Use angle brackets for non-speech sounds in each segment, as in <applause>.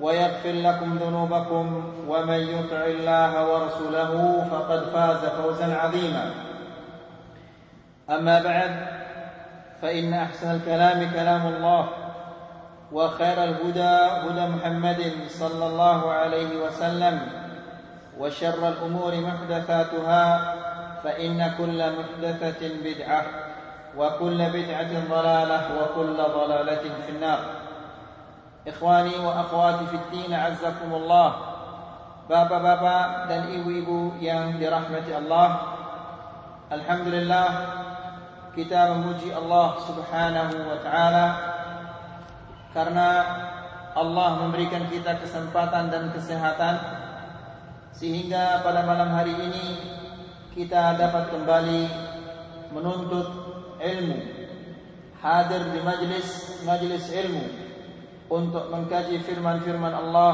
ويغفر لكم ذنوبكم ومن يطع الله ورسوله فقد فاز فوزا عظيما. أما بعد فإن أحسن الكلام كلام الله وخير الهدى هدى محمد صلى الله عليه وسلم وشر الأمور محدثاتها فإن كل محدثة بدعة وكل بدعة ضلالة وكل ضلالة في النار. Ikhwani wa akhwati fi fiddin azzakumullah Bapak-bapak dan ibu-ibu yang dirahmati Allah Alhamdulillah kita memuji Allah subhanahu wa ta'ala Karena Allah memberikan kita kesempatan dan kesehatan Sehingga pada malam hari ini kita dapat kembali menuntut ilmu Hadir di majlis, majlis ilmu. Untuk mengkaji firman-firman Allah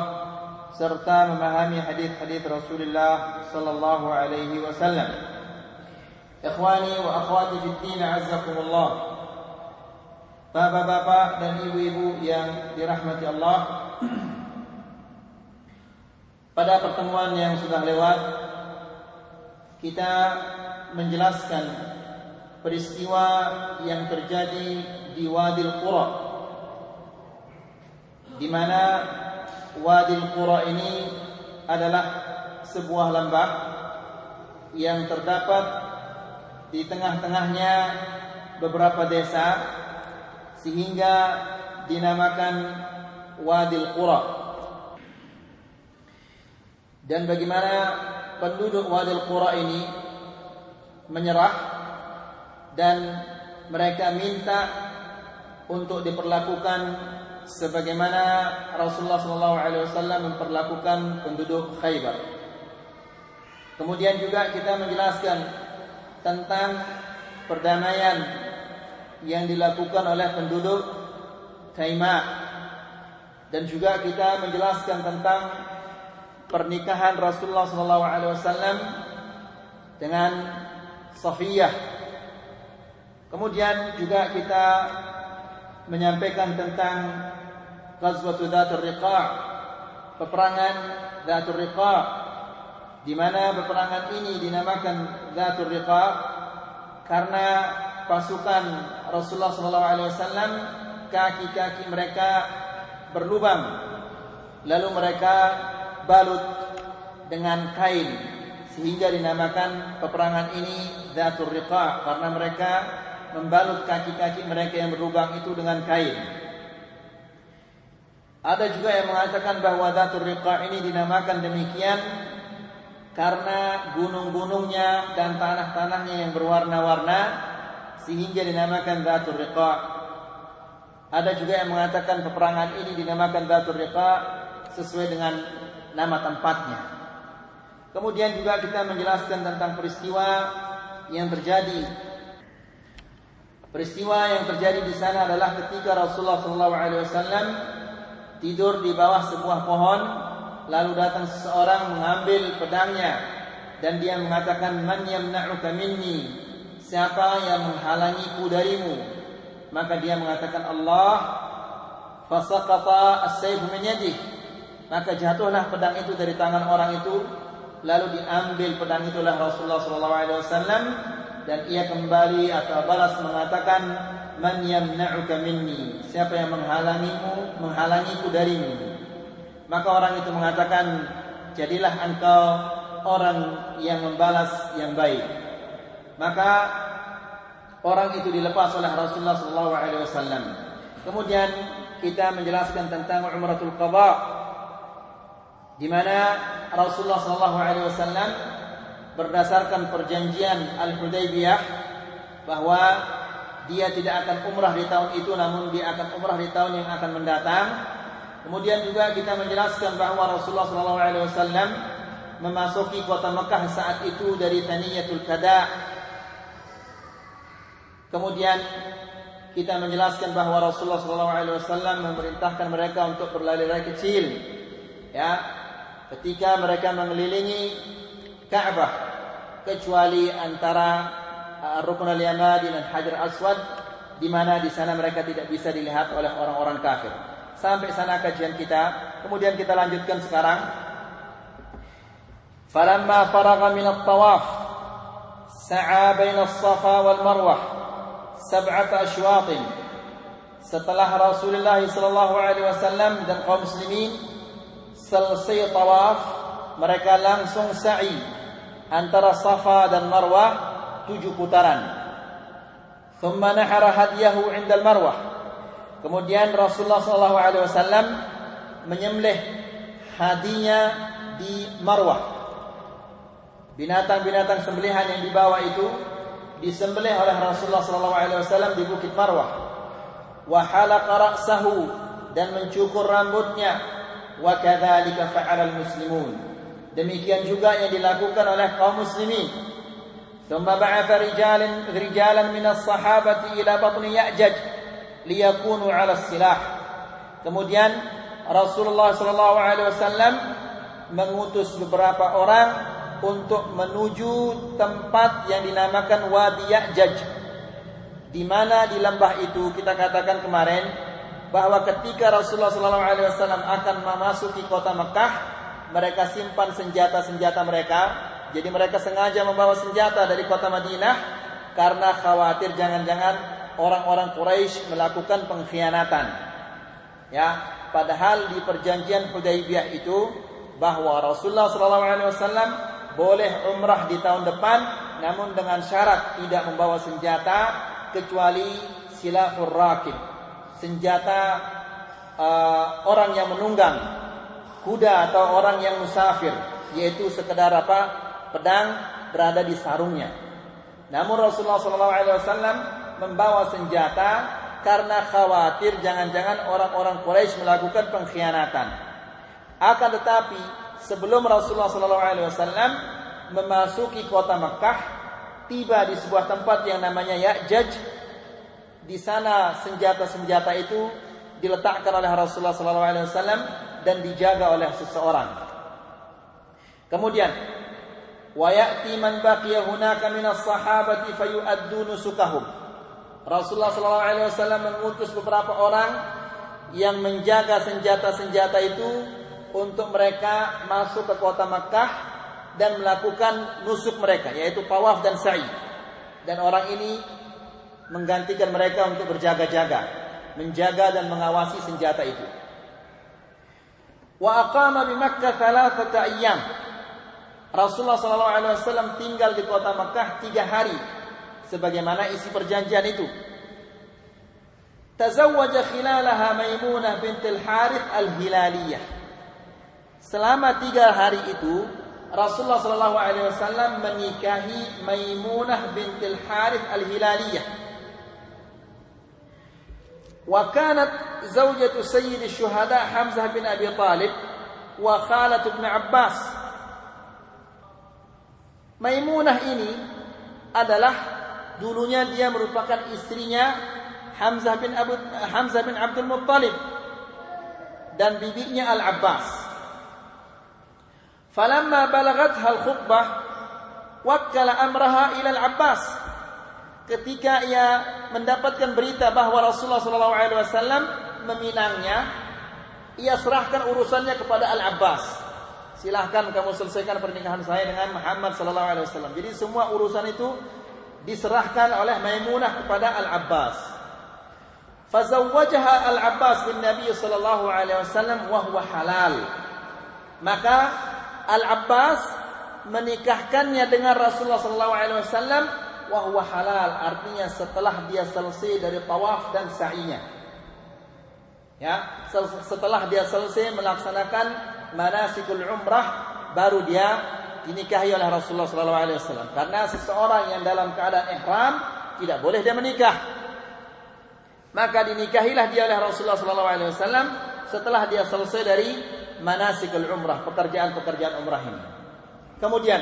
serta memahami hadis-hadis Rasulullah sallallahu alaihi wasallam. Ikhwani wa akhwati fi din azzakumullah. Bapak-bapak dan ibu-ibu yang dirahmati Allah. Pada pertemuan yang sudah lewat kita menjelaskan peristiwa yang terjadi di Wadil Qura di mana Wadil Qura ini adalah sebuah lembah yang terdapat di tengah-tengahnya beberapa desa sehingga dinamakan Wadil Qura. Dan bagaimana penduduk Wadil Qura ini menyerah dan mereka minta untuk diperlakukan sebagaimana Rasulullah SAW memperlakukan penduduk Khaybar. Kemudian juga kita menjelaskan tentang perdamaian yang dilakukan oleh penduduk Taimah dan juga kita menjelaskan tentang pernikahan Rasulullah SAW dengan Safiyah. Kemudian juga kita menyampaikan tentang Ghazwatul Dhatul Riqa' peperangan Dhatul Riqa' di mana peperangan ini dinamakan Dhatul Riqa' karena pasukan Rasulullah SAW kaki-kaki mereka berlubang. Lalu mereka balut dengan kain sehingga dinamakan peperangan ini Dhatul Riqa' karena mereka membalut kaki-kaki mereka yang berlubang itu dengan kain. Ada juga yang mengatakan bahwa Dhatul Riqa ini dinamakan demikian karena gunung-gunungnya dan tanah-tanahnya yang berwarna-warna sehingga dinamakan Dhatul Riqa. Ada juga yang mengatakan peperangan ini dinamakan Dhatul Riqa sesuai dengan nama tempatnya. Kemudian juga kita menjelaskan tentang peristiwa yang terjadi Peristiwa yang terjadi di sana adalah ketika Rasulullah SAW tidur di bawah sebuah pohon, lalu datang seseorang mengambil pedangnya. Dan dia mengatakan man yamna'uka minni? Siapa yang menghalangiku darimu? Maka dia mengatakan Allah fasaqata as-sayf min maka jatuhlah pedang itu dari tangan orang itu lalu diambil pedang itu oleh Rasulullah SAW dan ia kembali atau balas mengatakan man yamna'uka minni siapa yang menghalangimu menghalangiku darimu Maka orang itu mengatakan, "Jadilah engkau orang yang membalas yang baik." Maka orang itu dilepas oleh Rasulullah sallallahu alaihi wasallam. Kemudian kita menjelaskan tentang Umratul Qadha di mana Rasulullah sallallahu alaihi wasallam berdasarkan perjanjian Al-Hudaybiyah bahwa dia tidak akan umrah di tahun itu namun dia akan umrah di tahun yang akan mendatang. Kemudian juga kita menjelaskan bahwa Rasulullah sallallahu alaihi wasallam memasuki kota Mekah saat itu dari Thaniyatul Kada. Kemudian kita menjelaskan bahwa Rasulullah sallallahu alaihi wasallam memerintahkan mereka untuk berlari-lari kecil. Ya, ketika mereka mengelilingi Ka'bah kecuali antara uh, Rukun al-Yamani dan Hajar Aswad di mana di sana mereka tidak bisa dilihat oleh orang-orang kafir. Sampai sana kajian kita. Kemudian kita lanjutkan sekarang. Falamma faragha min at-tawaf sa'a baina as-Safa wal Marwah sab'ata ashwat. Setelah Rasulullah sallallahu alaihi wasallam dan kaum muslimin selesai tawaf, mereka langsung sa'i antara Safa dan Marwah tujuh putaran. Thumma nahara hadiyahu 'inda al-Marwah. Kemudian Rasulullah wasallam menyembelih hadinya di Marwah. Binatang-binatang sembelihan yang dibawa itu disembelih oleh Rasulullah wasallam di Bukit Marwah. Wa halaqa ra'sahu dan mencukur rambutnya. Wa kadzalika fa'ala al-muslimun. Demikian juga yang dilakukan oleh kaum muslimin. ثم بعث رجال رجالا من الصحابة إلى بطن يأجج ليكونوا على السلاح. Kemudian Rasulullah sallallahu alaihi wasallam mengutus beberapa orang untuk menuju tempat yang dinamakan Wadi Ya'jaj. Di mana di lembah itu kita katakan kemarin bahwa ketika Rasulullah sallallahu alaihi wasallam akan memasuki kota Mekah, mereka simpan senjata-senjata mereka. jadi mereka sengaja membawa senjata dari kota Madinah karena khawatir jangan-jangan orang-orang Quraisy melakukan pengkhianatan. Ya, padahal di perjanjian Hudaybiyah itu bahwa Rasulullah SAW boleh umrah di tahun depan namun dengan syarat tidak membawa senjata kecuali silahur rakib. Senjata uh, orang yang menunggang kuda atau orang yang musafir yaitu sekedar apa pedang berada di sarungnya. Namun Rasulullah SAW membawa senjata karena khawatir jangan-jangan orang-orang Quraisy melakukan pengkhianatan. Akan tetapi sebelum Rasulullah SAW memasuki kota Mekah, tiba di sebuah tempat yang namanya Ya'jaj. Di sana senjata-senjata itu diletakkan oleh Rasulullah SAW dan dijaga oleh seseorang. Kemudian wa ya'ti man baqiya hunaka min as-sahabati fayu'addu nusukahum. Rasulullah sallallahu alaihi wasallam mengutus beberapa orang yang menjaga senjata-senjata itu untuk mereka masuk ke kota Makkah dan melakukan nusuk mereka yaitu tawaf dan sa'i. Dan orang ini menggantikan mereka untuk berjaga-jaga, menjaga dan mengawasi senjata itu wa aqama bi Makkah thalathata ayyam. Rasulullah sallallahu alaihi wasallam tinggal di kota Makkah tiga hari sebagaimana isi perjanjian itu. Tazawwaja khilalaha Maimunah bint al-Harith al-Hilaliyah. Selama tiga hari itu Rasulullah sallallahu alaihi wasallam menikahi Maimunah bint al-Harith al-Hilaliyah. وكانت زوجة سيد الشهداء حمزة بن أبي طالب وخالة ابن عباس Maimunah ini adalah dulunya dia merupakan istrinya Hamzah bin Abu Hamzah bin Abdul Muttalib dan bibinya Al Abbas. Falamma balagatha al khutbah wakkala amraha ila Al Abbas ketika ia mendapatkan berita bahwa Rasulullah SAW meminangnya, ia serahkan urusannya kepada Al Abbas. Silahkan kamu selesaikan pernikahan saya dengan Muhammad SAW. Jadi semua urusan itu diserahkan oleh Maimunah kepada Al Abbas. Fazawwajaha Al-Abbas bin Nabi sallallahu alaihi wasallam wa halal. Maka Al-Abbas menikahkannya dengan Rasulullah sallallahu alaihi wasallam wa halal, artinya setelah dia selesai dari tawaf dan sa'inya. Ya, setelah dia selesai melaksanakan manasikul umrah baru dia dinikahi oleh Rasulullah sallallahu alaihi wasallam. Karena seseorang yang dalam keadaan ihram tidak boleh dia menikah maka dinikahilah dia oleh Rasulullah sallallahu alaihi wasallam setelah dia selesai dari manasikul umrah, pekerjaan-pekerjaan umrah ini. Kemudian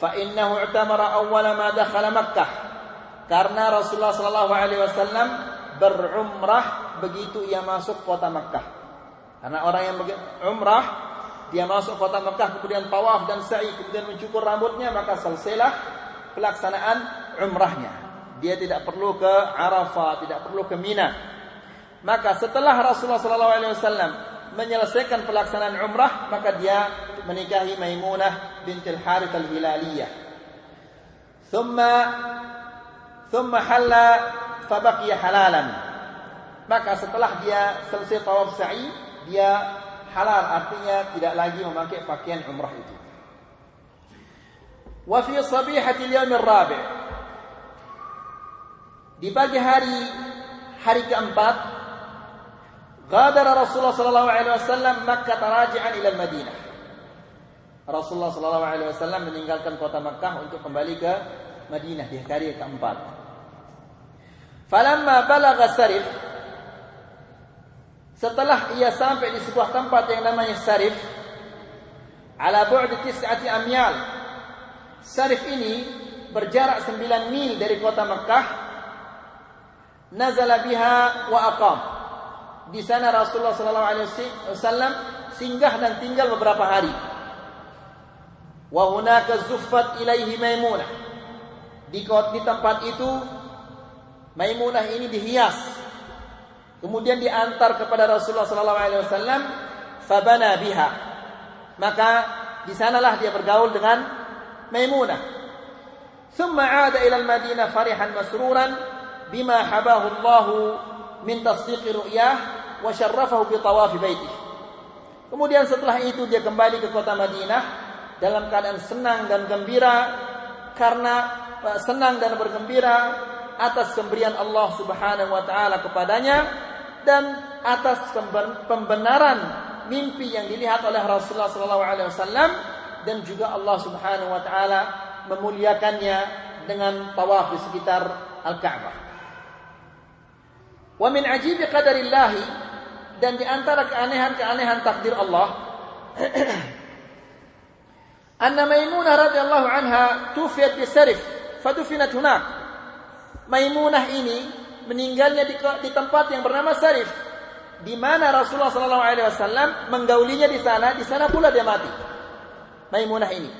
fa innahu i'tamara awwal ma dakhala Makkah. Karena Rasulullah sallallahu alaihi wasallam berumrah begitu ia masuk kota Makkah. Karena orang yang umrah dia masuk kota Makkah kemudian tawaf dan sa'i kemudian mencukur rambutnya maka selesailah pelaksanaan umrahnya. Dia tidak perlu ke Arafah, tidak perlu ke Mina. Maka setelah Rasulullah sallallahu alaihi wasallam menyelesaikan pelaksanaan umrah, maka dia menikahi Maimunah bintil Harith al-Hilaliyah. Thumma thumma halla fabaqiya halalan. Maka setelah dia selesai tawaf sa'i, dia halal artinya tidak lagi memakai pakaian umrah itu. Wa fi sabihati al-yawm ar-rabi' Di pagi hari hari keempat, ghadara Rasulullah sallallahu alaihi wasallam Makkah raji'an ila Madinah. Rasulullah sallallahu alaihi wasallam meninggalkan kota Makkah untuk kembali ke Madinah di hari keempat. Falamma balagha Sarif setelah ia sampai di sebuah tempat yang namanya Sarif ala bu'd tis'ati amyal. Sarif ini berjarak 9 mil dari kota Makkah nazala biha wa aqam. Di sana Rasulullah sallallahu alaihi wasallam singgah dan tinggal beberapa hari. Wa hunaka zuffat ilaihi Maimunah. Di di tempat itu Maimunah ini dihias. Kemudian diantar kepada Rasulullah sallallahu alaihi wasallam fabana biha. Maka di sanalah dia bergaul dengan Maimunah. Thumma 'ada ila al-Madinah farihan masruran bima habahu Allah min tasdiq ru'yah wa syarrafahu bi tawaf baitih. Kemudian setelah itu dia kembali ke kota Madinah dalam keadaan senang dan gembira karena eh, senang dan bergembira atas pemberian Allah Subhanahu wa taala kepadanya dan atas pembenaran mimpi yang dilihat oleh Rasulullah wasallam dan juga Allah Subhanahu wa taala memuliakannya dengan tawaf di sekitar Al-Ka'bah. Wa min ajibi qadarillah dan di antara keanehan-keanehan takdir Allah <clears throat> anna Maimunah radhiyallahu anha tufiyat bi Sarif fadufinat hunak. Maimunah ini meninggalnya di, di tempat yang bernama Sarif di mana Rasulullah wasallam menggaulinya di sana, di sana pula dia mati. Maimunah ini.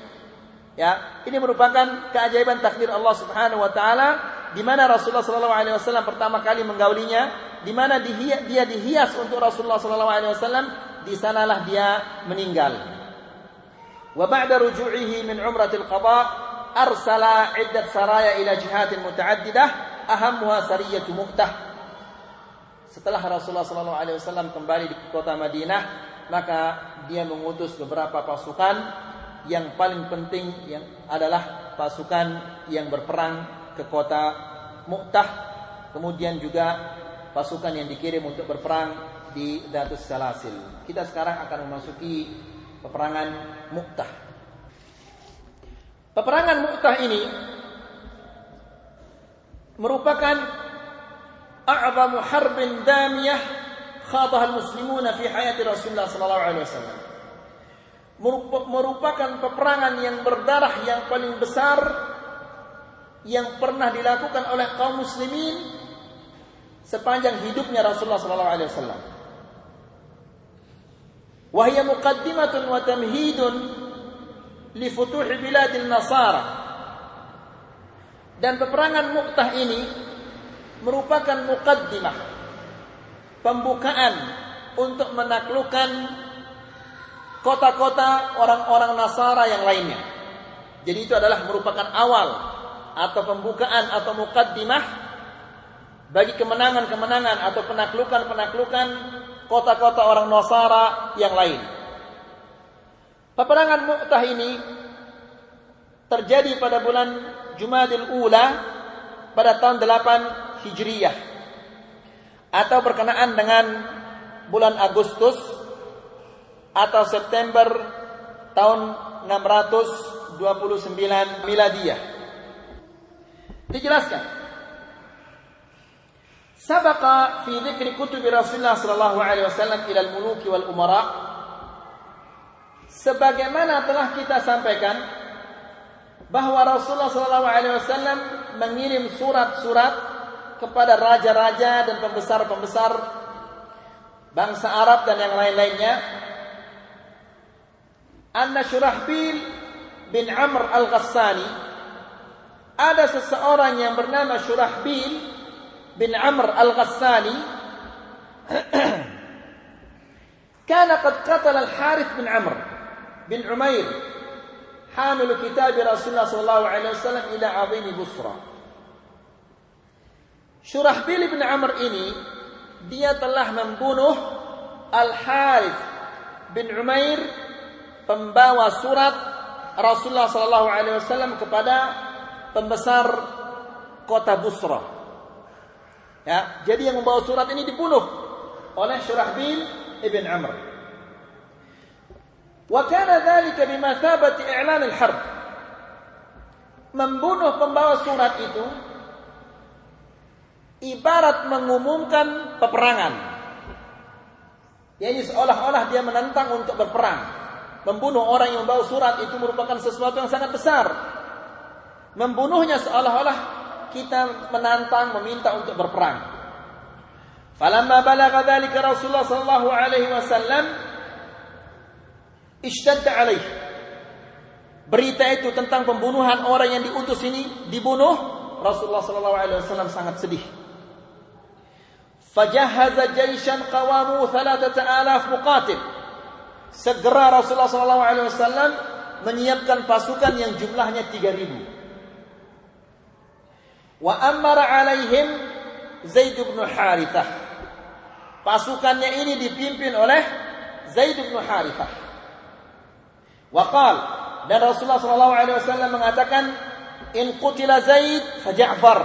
Ya, ini merupakan keajaiban takdir Allah Subhanahu wa taala di mana Rasulullah wasallam pertama kali menggaulinya, di mana dia dihias untuk Rasulullah wasallam, di sanalah dia meninggal. Wa ba'da ruju'ihi min umratil qada arsala 'iddat saraya ila jihatin muta'addidah ahammuha sariyatu. Setelah Rasulullah wasallam kembali di kota Madinah, maka dia mengutus beberapa pasukan yang paling penting yang adalah pasukan yang berperang ke kota Mu'tah kemudian juga pasukan yang dikirim untuk berperang di Datus Salasil. Kita sekarang akan memasuki peperangan Mu'tah. Peperangan Mu'tah ini merupakan a'zamu harbin damiyah khadaha al-muslimuna fi hayati Rasulullah sallallahu alaihi wasallam. Merupakan peperangan yang berdarah yang paling besar yang pernah dilakukan oleh kaum muslimin sepanjang hidupnya Rasulullah sallallahu alaihi wasallam. Wahia muqaddimatun wa tamhidun li futuh biladil nasara. Dan peperangan Mu'tah ini merupakan muqaddimah pembukaan untuk menaklukkan kota-kota orang-orang Nasara yang lainnya. Jadi itu adalah merupakan awal atau pembukaan atau mukaddimah bagi kemenangan-kemenangan atau penaklukan-penaklukan kota-kota orang Nasara yang lain. Peperangan Mu'tah ini terjadi pada bulan Jumadil Ula pada tahun 8 Hijriyah atau berkenaan dengan bulan Agustus atau September tahun 629 Miladiyah. Dijelaskan. Sabaqa fi dzikri kutubi Rasulullah sallallahu alaihi wasallam ila al-muluki wal umara sebagaimana telah kita sampaikan bahwa Rasulullah SAW mengirim surat-surat kepada raja-raja dan pembesar-pembesar bangsa Arab dan yang lain-lainnya. Anna Shurahbil bin Amr al-Ghassani ada seseorang yang bernama Shurahbil bin Amr al-Ghassani <clears throat> kana qad qatala al-Harith bin Amr bin Umair حامل كتاب رسول الله صلى الله عليه وسلم إلى عظيم بصرى Shurahbil bin Amr ini dia telah membunuh Al-Harith bin Umair pembawa surat Rasulullah sallallahu alaihi wasallam kepada pembesar kota Busra. Ya, jadi yang membawa surat ini dibunuh oleh Syurahbil ibn Amr. Kana dhalika bimathabati i'lan al-harb. Membunuh pembawa surat itu ibarat mengumumkan peperangan. Yani seolah-olah dia menentang untuk berperang. Membunuh orang yang membawa surat itu merupakan sesuatu yang sangat besar. Membunuhnya seolah-olah kita menantang meminta untuk berperang. Falamma balagha dhalika Rasulullah sallallahu alaihi wasallam ishtadda alaih. Berita itu tentang pembunuhan orang yang diutus ini dibunuh, Rasulullah sallallahu alaihi wasallam sangat sedih. Fajahaza jaishan qawamu 3000 muqatil. Segera Rasulullah sallallahu alaihi wasallam menyiapkan pasukan yang jumlahnya 3000. Wa amara alaihim Zaid bin Harithah. Pasukannya ini dipimpin oleh Zaid bin Harithah. Waqal dan Rasulullah sallallahu alaihi wasallam mengatakan in qutila Zaid fa Ja'far.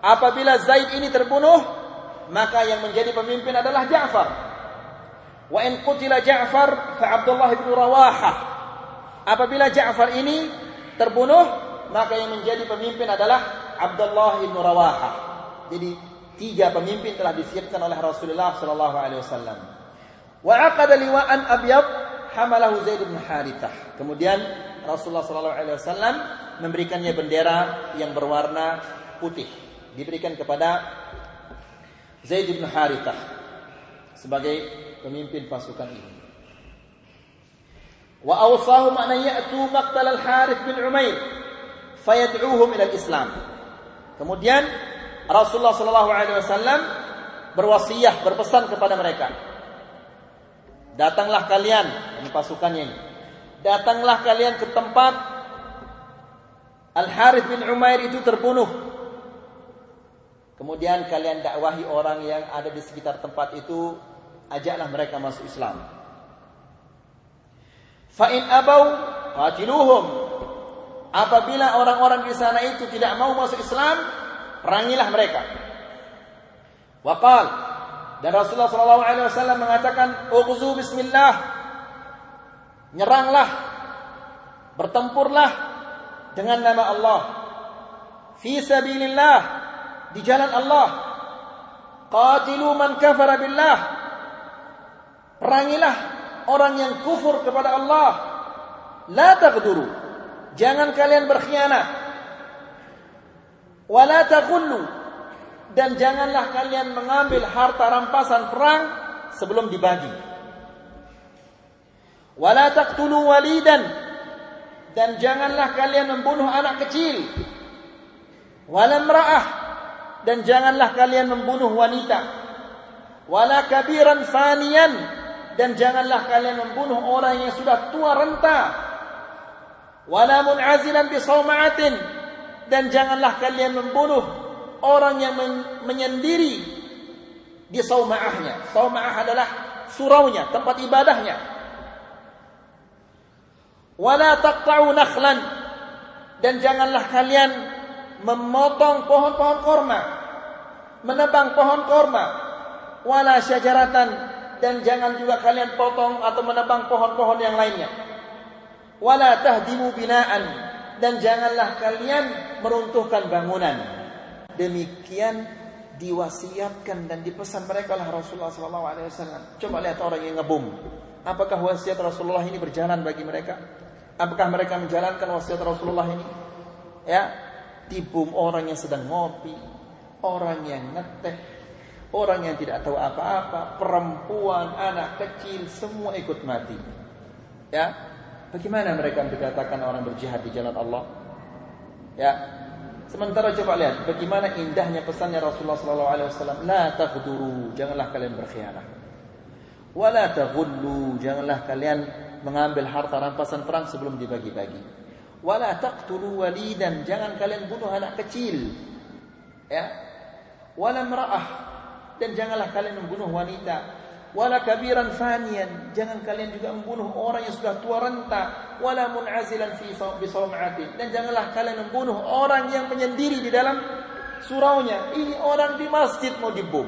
Apabila Zaid ini terbunuh, maka yang menjadi pemimpin adalah Ja'far. Wa in qutila Ja'far fa Abdullah bin Rawahah. Apabila Ja'far ini terbunuh, maka yang menjadi pemimpin adalah Abdullah bin Rawaha. Jadi tiga pemimpin telah disiapkan oleh Rasulullah sallallahu alaihi wasallam. Wa aqada liwa'an abyad hamalahu Zaid bin Harithah. Kemudian Rasulullah sallallahu alaihi wasallam memberikannya bendera yang berwarna putih. Diberikan kepada Zaid bin Harithah sebagai pemimpin pasukan ini. Wa awsahum an ya'tu maqtal al-Harith bin Umair fayad'uhum ila al-Islam. Kemudian Rasulullah Shallallahu Alaihi Wasallam berwasiat berpesan kepada mereka. Datanglah kalian, ini pasukannya ini. Datanglah kalian ke tempat Al Harith bin Umair itu terbunuh. Kemudian kalian dakwahi orang yang ada di sekitar tempat itu, ajaklah mereka masuk Islam. Fa in abau qatiluhum Apabila orang-orang di sana itu tidak mau masuk Islam, perangilah mereka. Waqal dan Rasulullah sallallahu alaihi wasallam mengatakan, "Ughzu bismillah." Nyeranglah, bertempurlah dengan nama Allah. Fi sabilillah, di jalan Allah. Qatilu man kafara billah. Perangilah orang yang kufur kepada Allah. La taghduru Jangan kalian berkhianat. Wala taqullu dan janganlah kalian mengambil harta rampasan perang sebelum dibagi. Wala taqtulu walidan dan janganlah kalian membunuh anak kecil. Wala dan janganlah kalian membunuh wanita. Wala kabiran faniyan dan janganlah kalian membunuh orang yang sudah tua renta wala mun'azilan dan janganlah kalian membunuh orang yang men menyendiri di sauma'ahnya. Sauma'ah adalah suraunya, tempat ibadahnya. Wala taqta'u nakhlan dan janganlah kalian memotong pohon-pohon korma, menebang pohon korma, wala syajaratan dan jangan juga kalian potong atau menebang pohon-pohon yang lainnya. Wala tahdimu binaan dan janganlah kalian meruntuhkan bangunan. Demikian diwasiatkan dan dipesan mereka oleh Rasulullah SAW. Coba lihat orang yang ngebom. Apakah wasiat Rasulullah ini berjalan bagi mereka? Apakah mereka menjalankan wasiat Rasulullah ini? Ya, tibum orang yang sedang ngopi, orang yang ngeteh, orang yang tidak tahu apa-apa, perempuan, anak kecil, semua ikut mati. Ya, bagaimana mereka dikatakan orang berjihad di jalan Allah? Ya, sementara coba lihat bagaimana indahnya pesannya Rasulullah SAW. La taghduru, janganlah kalian berkhianat. Wala taghullu, janganlah kalian mengambil harta rampasan perang sebelum dibagi-bagi. Wala taqtulu walidan, jangan kalian bunuh anak kecil. Ya. Wala mar'ah dan janganlah kalian membunuh wanita. Wala kabiran fanian, jangan kalian juga membunuh orang yang sudah tua renta. Wala mun'azilan fi bisawma'ati dan janganlah kalian membunuh orang yang menyendiri di dalam suraunya. Ini orang di masjid mau dibom.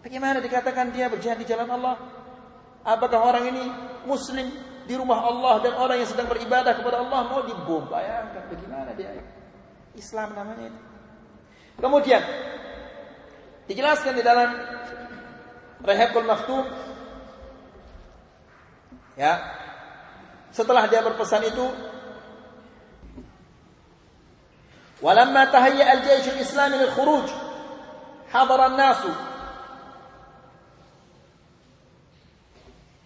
Bagaimana dikatakan dia berjihad di jalan Allah? Apakah orang ini muslim di rumah Allah dan orang yang sedang beribadah kepada Allah mau dibom? Bayangkan bagaimana dia? Islam namanya itu. Kemudian dijelaskan di dalam Rehekul Maktum. Ya. Setelah dia berpesan itu walamma tahayya al-jaysh al-islami lil khuruj hadara an-nasu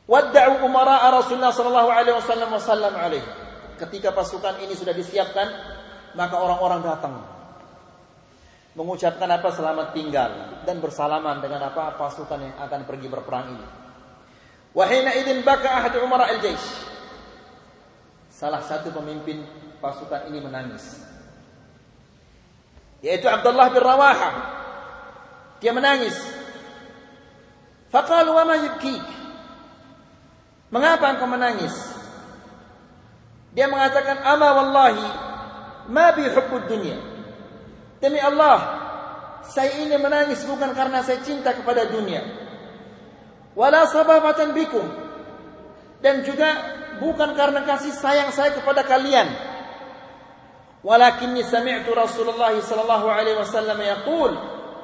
Wadda'u umara'a Rasulullah sallallahu alaihi wasallam wa sallam alaihi. Ketika pasukan ini sudah disiapkan, maka orang-orang datang mengucapkan apa selamat tinggal dan bersalaman dengan apa pasukan yang akan pergi berperang ini. Wahina idin baka ahad umara al-jaish. Salah satu pemimpin pasukan ini menangis. Yaitu Abdullah bin Rawaha. Dia menangis. Faqalu wa ma? Mengapa engkau menangis? Dia mengatakan, "Ama wallahi ma bi hubbud dunya." Demi Allah, saya ini menangis bukan karena saya cinta kepada dunia. Wala sababatan bikum. Dan juga bukan karena kasih sayang saya kepada kalian. Walakinni sami'tu Rasulullah sallallahu alaihi wasallam yaqul,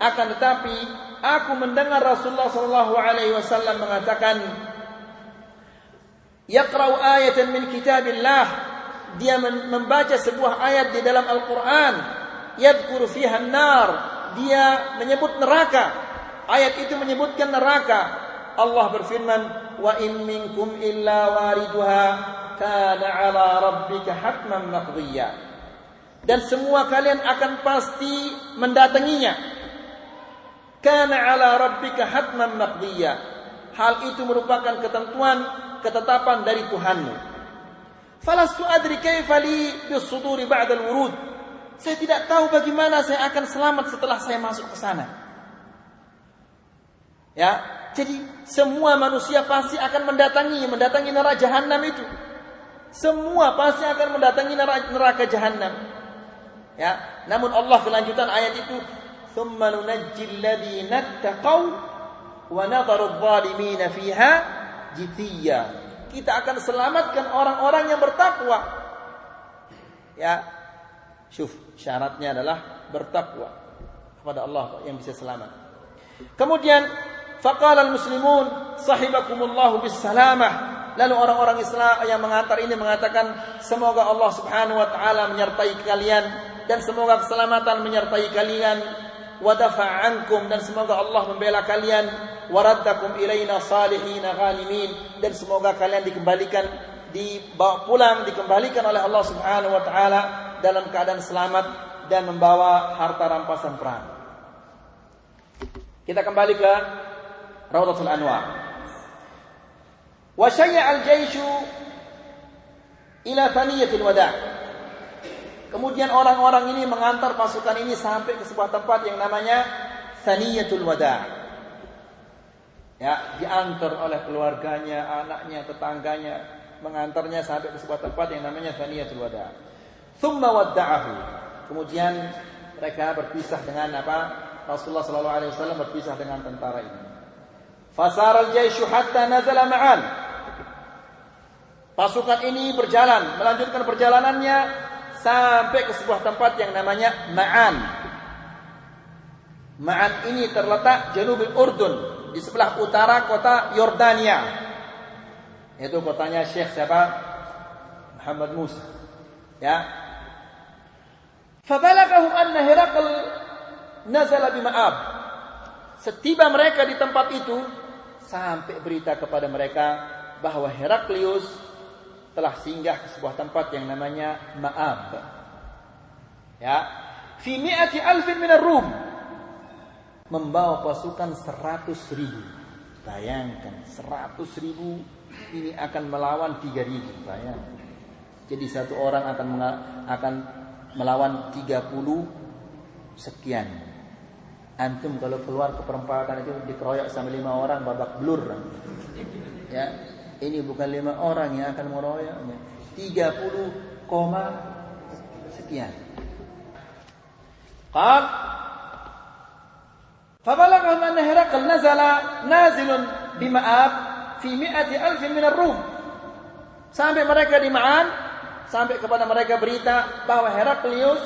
akan tetapi aku mendengar Rasulullah sallallahu alaihi wasallam mengatakan, yaqra'u ayatan min kitabillah dia membaca sebuah ayat di dalam Al-Qur'an yadhkuru fiha an-nar. Dia menyebut neraka. Ayat itu menyebutkan neraka. Allah berfirman wa in minkum illa wariduha kana 'ala rabbika hatman maqdiya. Dan semua kalian akan pasti mendatanginya. Kana 'ala rabbika hatman maqdiya. Hal itu merupakan ketentuan ketetapan dari Tuhanmu. Falastu adri kaifa li bisuduri ba'da al-wurud. Saya tidak tahu bagaimana saya akan selamat setelah saya masuk ke sana. Ya, jadi semua manusia pasti akan mendatangi mendatangi neraka jahanam itu. Semua pasti akan mendatangi neraka jahanam. Ya, namun Allah kelanjutan ayat itu, "Tsumma nunajjil ladzina taqaw wa nadharu fiha jithiya. Kita akan selamatkan orang-orang yang bertakwa. Ya. Syuf, syaratnya adalah bertakwa kepada Allah yang bisa selamat. Kemudian faqala al-muslimun sahibakumullahu bis salamah. Lalu orang-orang Islam yang mengantar ini mengatakan semoga Allah Subhanahu wa taala menyertai kalian dan semoga keselamatan menyertai kalian wadafa ankum dan semoga Allah membela kalian waraddakum ilaina salihina ghalimin dan semoga kalian dikembalikan dibawa pulang dikembalikan oleh Allah Subhanahu wa taala dalam keadaan selamat dan membawa harta rampasan perang. Kita kembali ke Raudhatul Anwar. Wa syayya al-jaishu ila thaniyatil wada'. Kemudian orang-orang ini mengantar pasukan ini sampai ke sebuah tempat yang namanya Thaniyatul Wada. Ya, diantar oleh keluarganya, anaknya, tetangganya, mengantarnya sampai ke sebuah tempat yang namanya Thaniyatul Wada. Thumma wadda'ahu. Kemudian mereka berpisah dengan apa? Rasulullah sallallahu alaihi wasallam berpisah dengan tentara ini. Fasar al-jaishu hatta nazala ma'an. Pasukan ini berjalan, melanjutkan perjalanannya sampai ke sebuah tempat yang namanya Ma'an. Ma'an ini terletak janubil Urdun, di sebelah utara kota Yordania. Itu kotanya Syekh siapa? Muhammad Musa. Ya. Fabalagahum anna Herakl nazala bi Ma'ab. Setiba mereka di tempat itu sampai berita kepada mereka bahwa Heraklius telah singgah ke sebuah tempat yang namanya Ma'ab. Ya, fi mi'ati alfin minar Rum. Membawa pasukan seratus ribu. Bayangkan, seratus ribu ini akan melawan tiga ribu. Bayangkan. Jadi satu orang akan akan melawan tiga puluh sekian. Antum kalau keluar ke perempatan itu dikeroyok sama lima orang babak belur. Ya, ini bukan lima orang yang akan meroyoknya. Tiga puluh koma sekian. Qal Fabalagha anna Herakl nazala nazilun di Ma'ab fi mi'ati alfin min ar-Rum. Sampai mereka di Ma'an, sampai kepada mereka berita bahwa Heraklius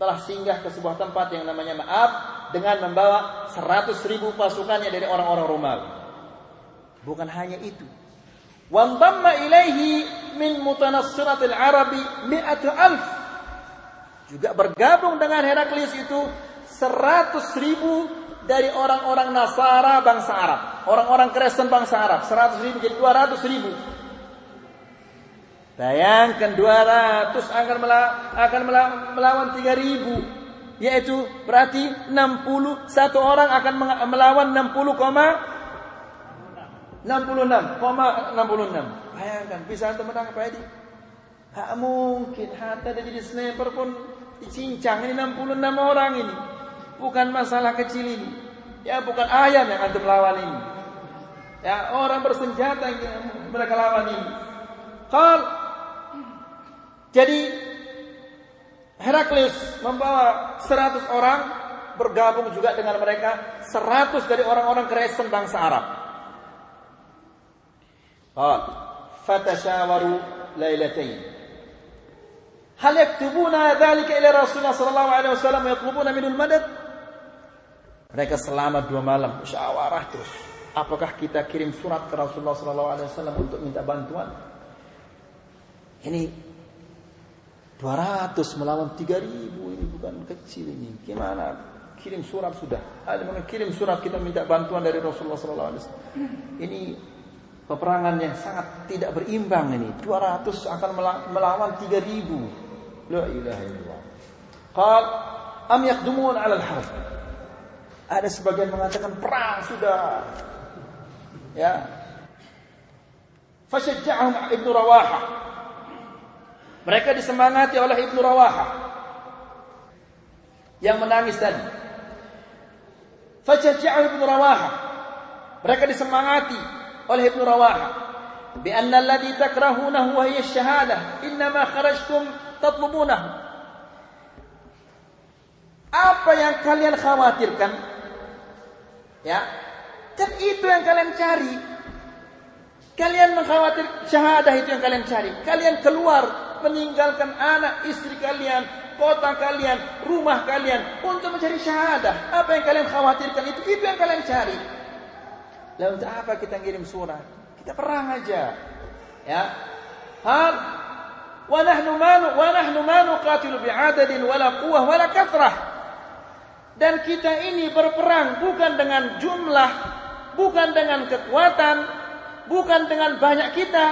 telah singgah ke sebuah tempat yang namanya Ma'ab dengan membawa seratus ribu pasukannya dari orang-orang Romawi. Bukan hanya itu. Wandamma ilaihi min mutanassiratil arabi mi'atu alf. Juga bergabung dengan Heraklius itu seratus ribu dari orang-orang Nasara bangsa Arab. Orang-orang Kristen bangsa Arab. Seratus ribu jadi dua ratus ribu. Bayangkan dua ratus akan akan melawan tiga ribu. Yaitu berarti enam puluh satu orang akan melawan enam puluh koma 66,66. Bayangkan bisa antum menang apa ini? Tak mungkin hatta dia jadi sniper pun dicincang ini 66 orang ini. Bukan masalah kecil ini. Ya bukan ayam yang antum lawan ini. Ya orang bersenjata yang mereka lawan ini. Kal jadi Heraklius membawa 100 orang bergabung juga dengan mereka 100 dari orang-orang Kristen bangsa Arab. Kal, fatashawaru lailatain. Hal yaktubuna dhalika ila Rasulullah sallallahu alaihi wasallam yatlubuna minul madad? Mereka selama dua malam musyawarah terus apakah kita kirim surat ke Rasulullah sallallahu alaihi wasallam untuk minta bantuan ini 200 melawan 3000 ini bukan kecil ini gimana kirim surat sudah ada kirim surat kita minta bantuan dari Rasulullah sallallahu alaihi wasallam ini peperangan yang sangat tidak berimbang ini. 200 akan melawan 3000. La ilaha illallah. Qal am yaqdumun 'ala al-harb. Ada sebagian mengatakan perang sudah. Ya. Fashajja'ahum Ibnu Rawaha. Mereka disemangati oleh Ibnu Rawaha. Yang menangis tadi. Fashajja'ahum Ibnu Rawaha. Mereka disemangati oleh Ibnu Rawaha alladhi takrahunahu wa hiya ash-shahadah innama kharajtum tatlubunahu apa yang kalian khawatirkan ya kan itu yang kalian cari kalian mengkhawatir syahadah itu yang kalian cari kalian keluar meninggalkan anak istri kalian kota kalian rumah kalian untuk mencari syahadah apa yang kalian khawatirkan itu itu yang kalian cari Lalu untuk apa kita ngirim surat? Kita perang aja. Ya. Hal wa nahnu ma wa nahnu ma nuqatilu bi'adadin wala quwwah wala kathrah. Dan kita ini berperang bukan dengan jumlah, bukan dengan kekuatan, bukan dengan banyak kita.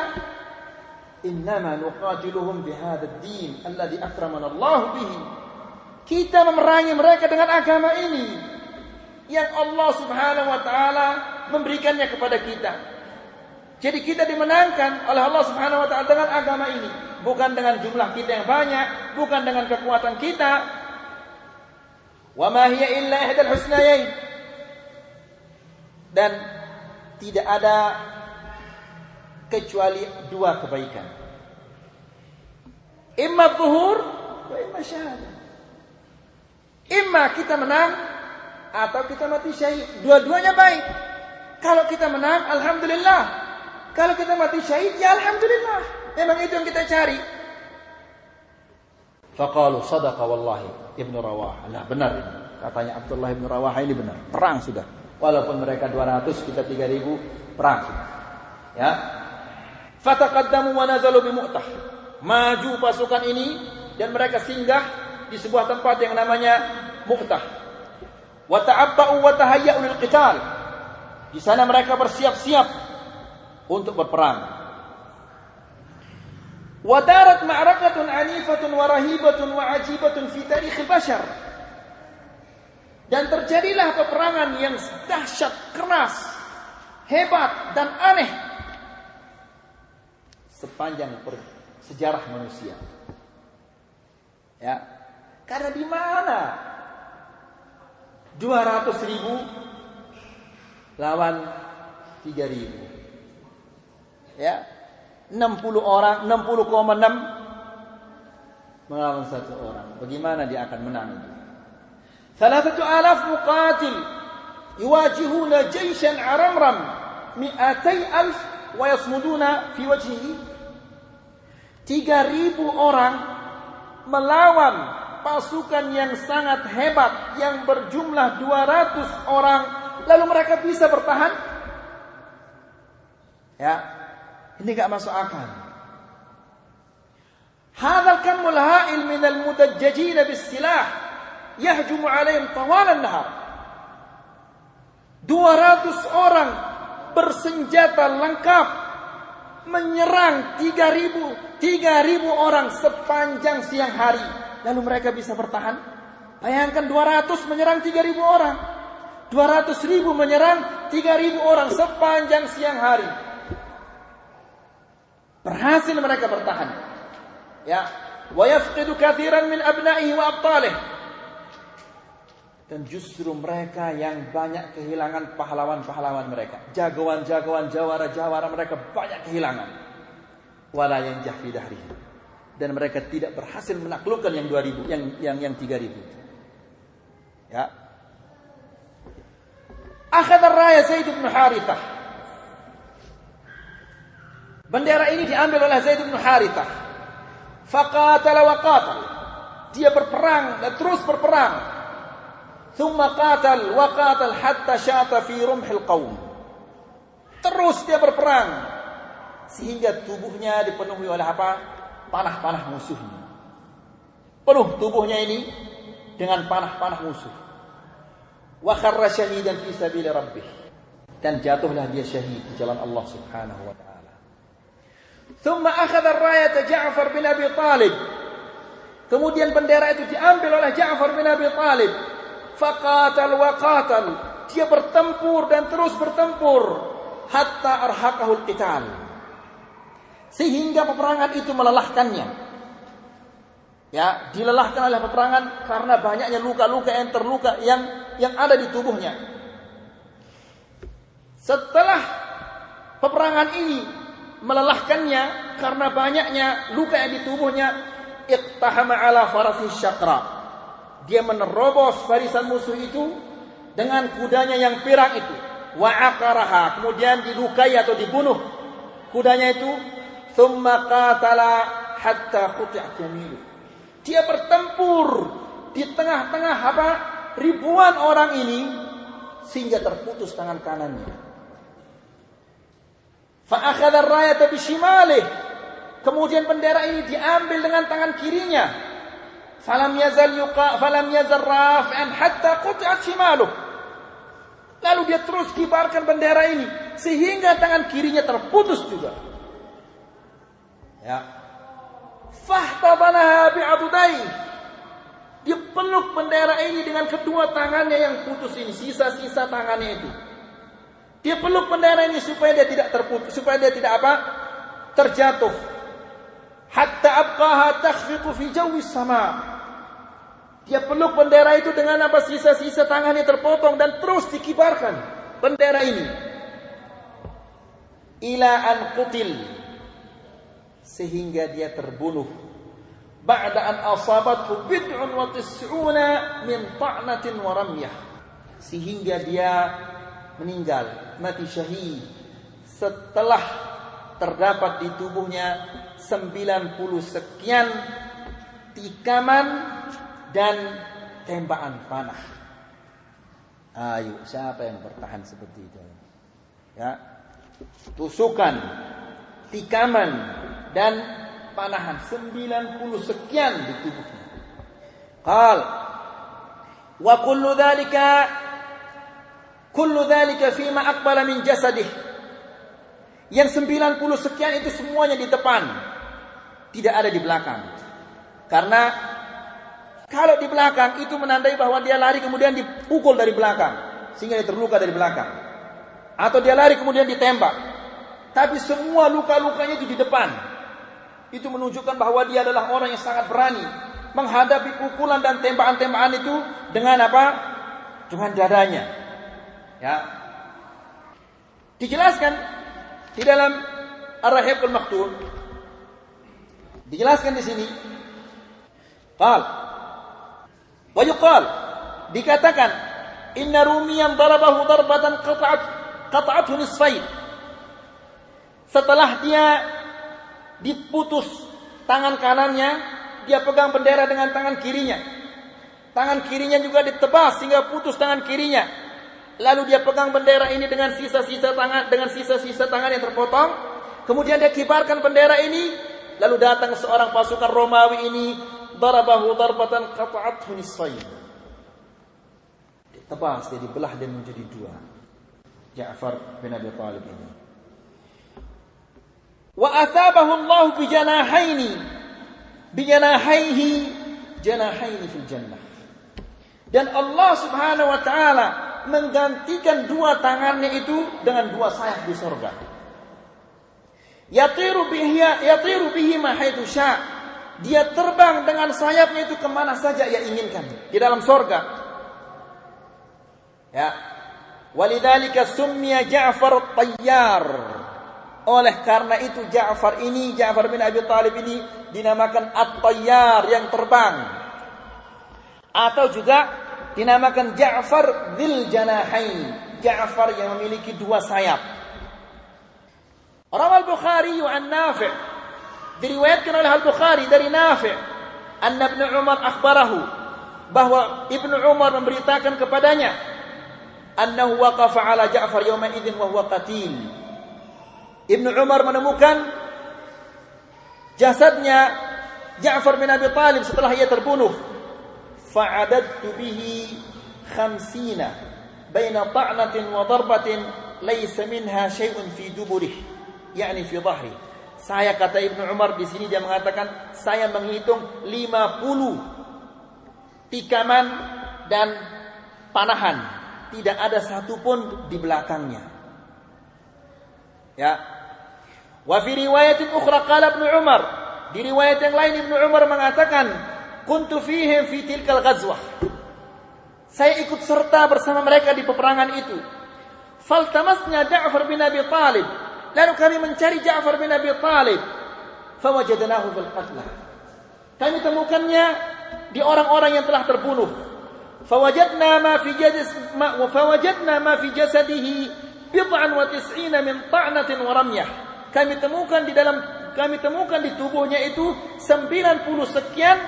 Innama nuqatiluhum bihadzal din alladhi akramana Allah bihi. Kita memerangi mereka dengan agama ini yang Allah Subhanahu wa taala memberikannya kepada kita. Jadi kita dimenangkan oleh Allah Subhanahu wa taala dengan agama ini. bukan dengan jumlah kita yang banyak, bukan dengan kekuatan kita. Wa ma hiya illa ihdal husnayain. Dan tidak ada kecuali dua kebaikan. Imma zuhur wa imma syahadah. Imma kita menang atau kita mati syahid. Dua-duanya baik. Kalau kita menang, alhamdulillah. Kalau kita mati syahid, ya alhamdulillah. Memang itu yang kita cari. Faqalu sadaqa wallahi Ibnu Rawah. Nah, benar ini. Katanya Abdullah Ibnu Rawah ini benar. Perang sudah. Walaupun mereka 200, kita 3000, perang sudah. Ya. Fataqaddamu wa nazalu bi Mu'tah. Maju pasukan ini dan mereka singgah di sebuah tempat yang namanya Mu'tah. Wa ta'abba'u wa tahayya'u lil qital. Di sana mereka bersiap-siap untuk berperang. Wadarat ma'rakatun anifatun wa rahibatun wa ajibatun fi tarikh bashar. Dan terjadilah peperangan yang dahsyat, keras, hebat dan aneh sepanjang sejarah manusia. Ya. Karena di mana 200 ribu lawan 3 ribu. Ya. 60 orang, 60,6 melawan satu orang. Bagaimana dia akan menang itu? Salatatu alaf muqatil yuwajihuna jayshan aramram mi'atai alf wa yasmuduna fi wajhihi. 3000 orang melawan pasukan yang sangat hebat yang berjumlah 200 orang lalu mereka bisa bertahan ya ini enggak masuk akal. Hadal kamul ha'il min al-mudajjajin bis-silah. Yahjumu 'alaihim tawal an-nahar 200 orang bersenjata lengkap menyerang 3000 3000 orang sepanjang siang hari. Lalu mereka bisa bertahan? Bayangkan 200 menyerang 3000 orang. 200 ribu menyerang 3000 orang sepanjang siang hari berhasil mereka bertahan ya wa yafqidu min abna'ihi wa abtalihi dan justru mereka yang banyak kehilangan pahlawan-pahlawan mereka. Jagoan-jagoan, jawara-jawara mereka banyak kehilangan. Wala yang jahfi. Dan mereka tidak berhasil menaklukkan yang 2000, yang yang yang 3000 Ya. Akhad raya Zaid bin Harithah. Bendera ini diambil oleh Zaid bin Harithah. Faqatala wa qatal. Dia berperang dan terus berperang. Thumma qatal wakatal hatta syata fi rumhil qawm. Terus dia berperang. Sehingga tubuhnya dipenuhi oleh apa? Panah-panah musuhnya. Penuh tubuhnya ini dengan panah-panah musuh. Wa kharra syahidan fi sabili rabbih. Dan jatuhlah dia syahid di jalan Allah Subhanahu wa taala thumma akhadha ar-rayat Ja'far bin Abi Talib. Kemudian bendera itu diambil oleh Ja'far bin Abi Talib. Faqatal wa qatal. Dia bertempur dan terus bertempur. Hatta arhaqahul qital. Sehingga peperangan itu melelahkannya. Ya dilelahkan oleh peperangan karena banyaknya luka-luka yang terluka yang yang ada di tubuhnya. Setelah peperangan ini melelahkannya karena banyaknya luka yang di tubuhnya iqtahama ala farasi syakra dia menerobos barisan musuh itu dengan kudanya yang pirang itu. Wa akaraha, kemudian dilukai atau dibunuh kudanya itu. Thumma qatala hatta quti'at yaminuh. Dia bertempur di tengah-tengah apa? ribuan orang ini sehingga terputus tangan kanannya. Fa akhadha ar-rayata bishimalih. Kemudian bendera ini diambil dengan tangan kirinya. Falam yazal yuqa falam yazal rafi'an hatta qut'at shimaluh. Lalu dia terus kibarkan bendera ini sehingga tangan kirinya terputus juga. Ya. Fahtabanaha bi'abudai dia peluk bendera ini dengan kedua tangannya yang putus ini sisa-sisa tangannya itu dia peluk bendera ini supaya dia tidak terputus supaya dia tidak apa terjatuh hatta abqaha takhfiqu fi jawi sama. Dia peluk bendera itu dengan apa sisa-sisa tangannya terpotong dan terus dikibarkan bendera ini. Ila an qutil sehingga dia terbunuh. Ba'da an asabathu bid'un wa tis'una min ta'natin wa ramyah. Sehingga dia meninggal, mati syahid setelah terdapat di tubuhnya 90 sekian tikaman dan tembakan panah. Ayo, siapa yang bertahan seperti itu? Ya. Tusukan, tikaman dan panahan 90 sekian di tubuhnya. Qal wa kullu dhalika kullu dhalika fima aqbala min jasadih. Yang 90 sekian itu semuanya di depan. Tidak ada di belakang. Karena kalau di belakang itu menandai bahwa dia lari kemudian dipukul dari belakang sehingga dia terluka dari belakang. Atau dia lari kemudian ditembak. Tapi semua luka-lukanya itu di depan. Itu menunjukkan bahwa dia adalah orang yang sangat berani menghadapi pukulan dan tembakan-tembakan itu dengan apa? Dengan dadanya. Ya. Dijelaskan di dalam Ar-Rahibul Maktul dijelaskan di sini. Qal Wa yuqal dikatakan inna rumiyan darabahu darbatan qata'at qata'athu nisfain. Setelah dia diputus tangan kanannya, dia pegang bendera dengan tangan kirinya. Tangan kirinya juga ditebas sehingga putus tangan kirinya. Lalu dia pegang bendera ini dengan sisa-sisa tangan dengan sisa-sisa tangan yang terpotong. Kemudian dia kibarkan bendera ini. Lalu datang seorang pasukan Romawi ini darabahu darbatan qata'athu nisfain. Ditebas dia dibelah dan menjadi dua. Ja'far bin Abi Talib ini. Wa athabahu Allah bi janahaini bi janahaihi janahaini fil jannah. Dan Allah Subhanahu wa taala menggantikan dua tangannya itu dengan dua sayap di sorga. Yatiru bihi yatiru bihi dia terbang dengan sayapnya itu ke mana saja ia inginkan di dalam sorga. Ya, walidalika summiya Ja'far Tayyar. Oleh karena itu Ja'far ini, Ja'far bin Abi Talib ini dinamakan At-Tayyar yang terbang. Atau juga dinamakan Ja'far Dzil Janahain. Ja'far yang memiliki dua sayap. Rawal Bukhari an Nafi' Diriwayatkan oleh Al-Bukhari dari Nafi' anna Ibnu Umar akhbarahu bahwa Ibnu Umar memberitakan kepadanya annahu waqafa ala Ja'far yawma idzin wa huwa qatil. Ibnu Umar menemukan jasadnya Ja'far bin Abi Talib setelah ia terbunuh. Fa'adadtu khamsina baina ta'natin wa darbatin laysa minha syai'un fi duburih yani fi dhahri saya kata Ibnu Umar di sini dia mengatakan saya menghitung 50 tikaman dan panahan. Tidak ada satupun di belakangnya. Ya. Wa fi riwayat ukhra qala Ibnu Umar. Di riwayat yang lain Ibnu Umar mengatakan, "Kuntu fihim fi tilkal ghazwah." Saya ikut serta bersama mereka di peperangan itu. Faltamasnya Ja'far bin Abi Talib Lalu kami mencari Ja'far bin Abi Talib. Fawajadnahu fil qatlah. Kami temukannya di orang-orang yang telah terbunuh. Fawajadna ma fi jadas ma fawajadna ma fi jasadihi bid'an wa tis'ina min ta'natin wa ramyah. Kami temukan di dalam kami temukan di tubuhnya itu 90 sekian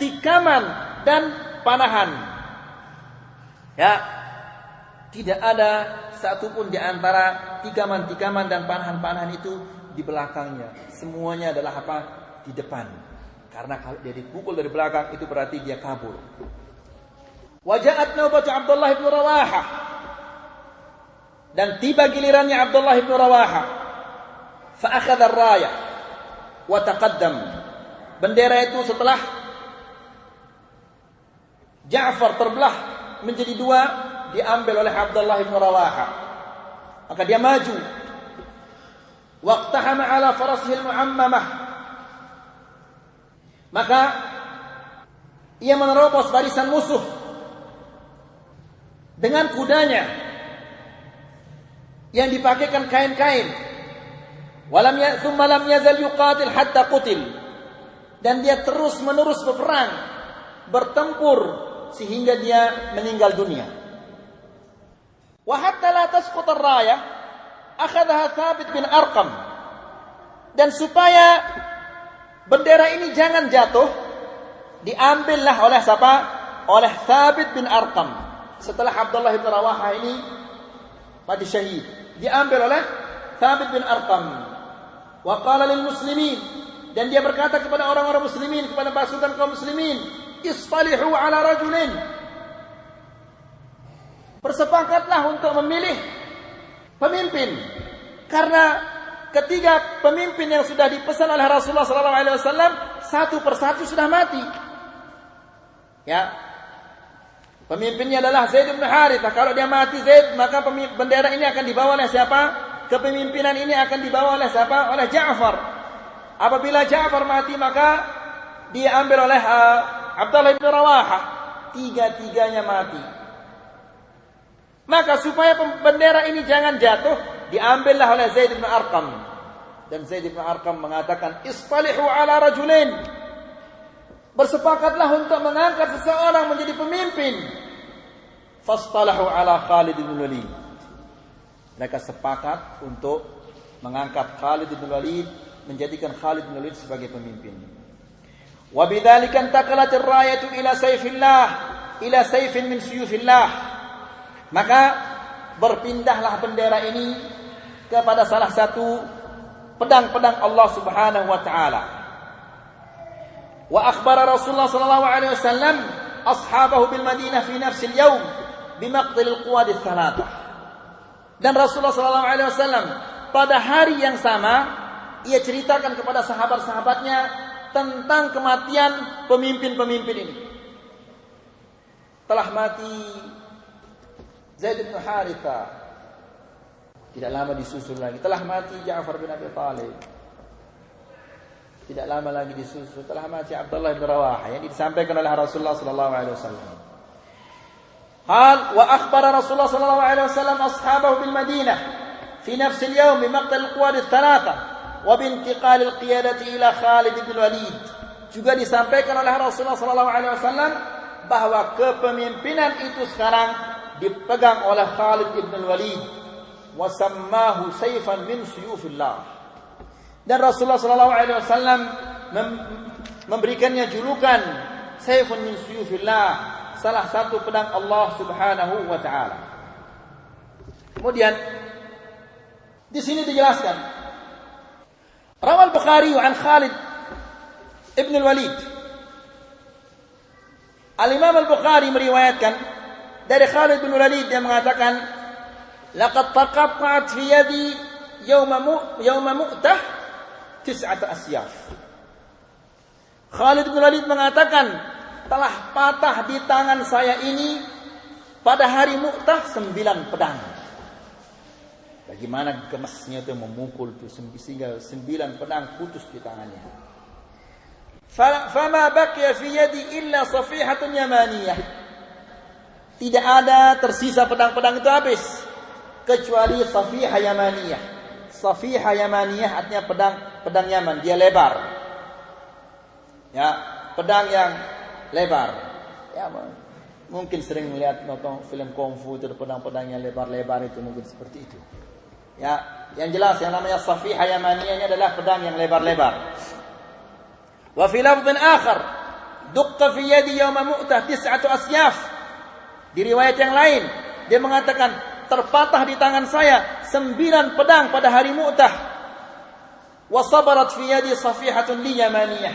tikaman dan panahan. Ya. Tidak ada satupun di antara tikaman-tikaman dan panahan-panahan itu di belakangnya. Semuanya adalah apa? Di depan. Karena kalau dia dipukul dari belakang itu berarti dia kabur. Wajahat naubatu Abdullah bin Rawaha. Dan tiba gilirannya Abdullah bin Rawaha. Fa'akhadha raya. Wa taqaddam. Bendera itu setelah Ja'far terbelah menjadi dua diambil oleh Abdullah bin Rawaha. Maka dia maju. Waqtahama ala farasihil muammamah. Maka ia menerobos barisan musuh dengan kudanya yang dipakaikan kain-kain. Walam ya thumma lam yazal yuqatil hatta qutil. Dan dia terus menerus berperang, bertempur sehingga dia meninggal dunia. Wa hatta la tasqut ar-raya akhadha Thabit bin Arqam. Dan supaya bendera ini jangan jatuh, diambillah oleh siapa? Oleh Thabit bin Arqam. Setelah Abdullah bin Rawaha ini mati syahid, diambil oleh Thabit bin Arqam. Wa qala lil muslimin dan dia berkata kepada orang-orang muslimin kepada pasukan kaum muslimin, "Isfalihu ala rajulin." Bersepakatlah untuk memilih pemimpin karena ketiga pemimpin yang sudah dipesan oleh Rasulullah SAW satu persatu sudah mati. Ya, pemimpinnya adalah Zaid bin Harithah. Kalau dia mati Zaid, maka bendera ini akan dibawa oleh siapa? Kepemimpinan ini akan dibawa oleh siapa? Oleh Ja'far. Apabila Ja'far mati, maka diambil oleh uh, Abdullah bin Rawaha. Tiga-tiganya mati. Maka supaya bendera ini jangan jatuh, diambillah oleh Zaid bin Arqam. Dan Zaid bin Arqam mengatakan, "Isfalihu ala rajulain." Bersepakatlah untuk mengangkat seseorang menjadi pemimpin. Fastalahu ala Khalid bin Walid. Mereka sepakat untuk mengangkat Khalid bin Walid, menjadikan Khalid bin Walid sebagai pemimpin. Wa bidzalika intaqalat ar-rayatu ila sayfillah, ila sayfin min suyufillah. Maka berpindahlah bendera ini kepada salah satu pedang-pedang Allah Subhanahu wa taala. Wa akhbara Rasulullah sallallahu alaihi wasallam ashabahu bil Madinah fi nafs al-yawm bimaqtal al-quwad al-thalathah. Dan Rasulullah sallallahu alaihi wasallam pada hari yang sama ia ceritakan kepada sahabat-sahabatnya tentang kematian pemimpin-pemimpin ini. Telah mati Zaid bin Haritha. Tidak lama disusul lagi. Telah mati Ja'far bin Abi Talib. Tidak lama lagi disusul. Telah mati Abdullah bin Rawaha yang disampaikan oleh Rasulullah sallallahu alaihi wasallam. قال وأخبر رسول الله صلى الله عليه وسلم أصحابه بالمدينة في نفس اليوم بمقتل القواد الثلاثة وبانتقال القيادة إلى خالد بن الوليد juga disampaikan oleh Rasulullah sallallahu alaihi wasallam bahwa kepemimpinan itu sekarang dipegang oleh Khalid ibn Walid wasammahu sayfan min suyufillah dan Rasulullah sallallahu alaihi wasallam memberikannya julukan sayfun min suyufillah salah satu pedang Allah Subhanahu wa taala kemudian di sini dijelaskan rawal Bukhari an Khalid ibn al-Walid Al-Imam Al-Bukhari meriwayatkan dari Khalid bin Walid yang mengatakan laqad taqatta'at fi yadi yawma mu yawma mu'tah tis'at asyaf Khalid bin Walid mengatakan telah patah di tangan saya ini pada hari Mu'tah sembilan pedang. Bagaimana gemasnya itu memukul itu sehingga sembilan pedang putus di tangannya. Fama baqiya fi yadi illa safihatun yamaniyah. Tidak ada tersisa pedang-pedang itu habis kecuali safihah yamaniyah. Safihah yamaniyah artinya pedang pedang Yaman, dia lebar. Ya, pedang yang lebar. Ya, mungkin sering melihat nonton film kungfu itu pedang-pedang yang lebar-lebar itu mungkin seperti itu. Ya, yang jelas yang namanya Safihah Yamaniyah ini adalah pedang yang lebar-lebar. Wa fi lafdhin akhar, duqqa fi yadi yawma mu'tah tis'atu asyaf. Di riwayat yang lain, dia mengatakan terpatah di tangan saya sembilan pedang pada hari Mu'tah. Wa sabarat fi yadi safihatun li yamaniyah.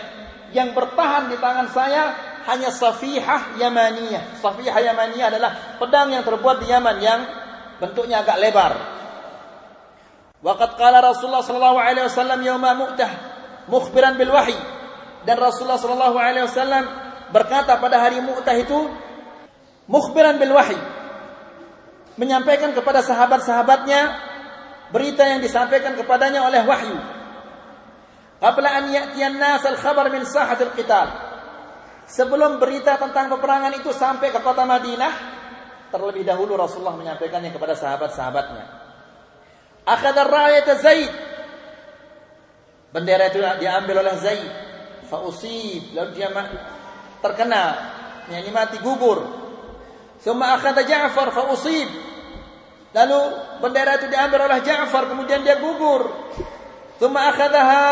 Yang bertahan di tangan saya hanya safihah yamaniyah. Safihah yamaniyah adalah pedang yang terbuat di Yaman yang bentuknya agak lebar. Waqad qala Rasulullah sallallahu alaihi wasallam yauma Mu'tah mukhbiran bil wahyi. Dan Rasulullah sallallahu alaihi wasallam berkata pada hari Mu'tah itu mukhbiran bil wahyi. Menyampaikan kepada sahabat-sahabatnya berita yang disampaikan kepadanya oleh wahyu. Qabla an ya'tiyan nas al-khabar min sahatil qital. Sebelum berita tentang peperangan itu sampai ke kota Madinah, terlebih dahulu Rasulullah menyampaikannya kepada sahabat-sahabatnya. Akhadha rayat Zaid. Bendera itu diambil oleh Zaid. Fausib, lalu dia terkena, yakni mati gugur. Summa akhadha Ja'far fausib. Lalu bendera itu diambil oleh Ja'far kemudian dia gugur. Summa akhadaha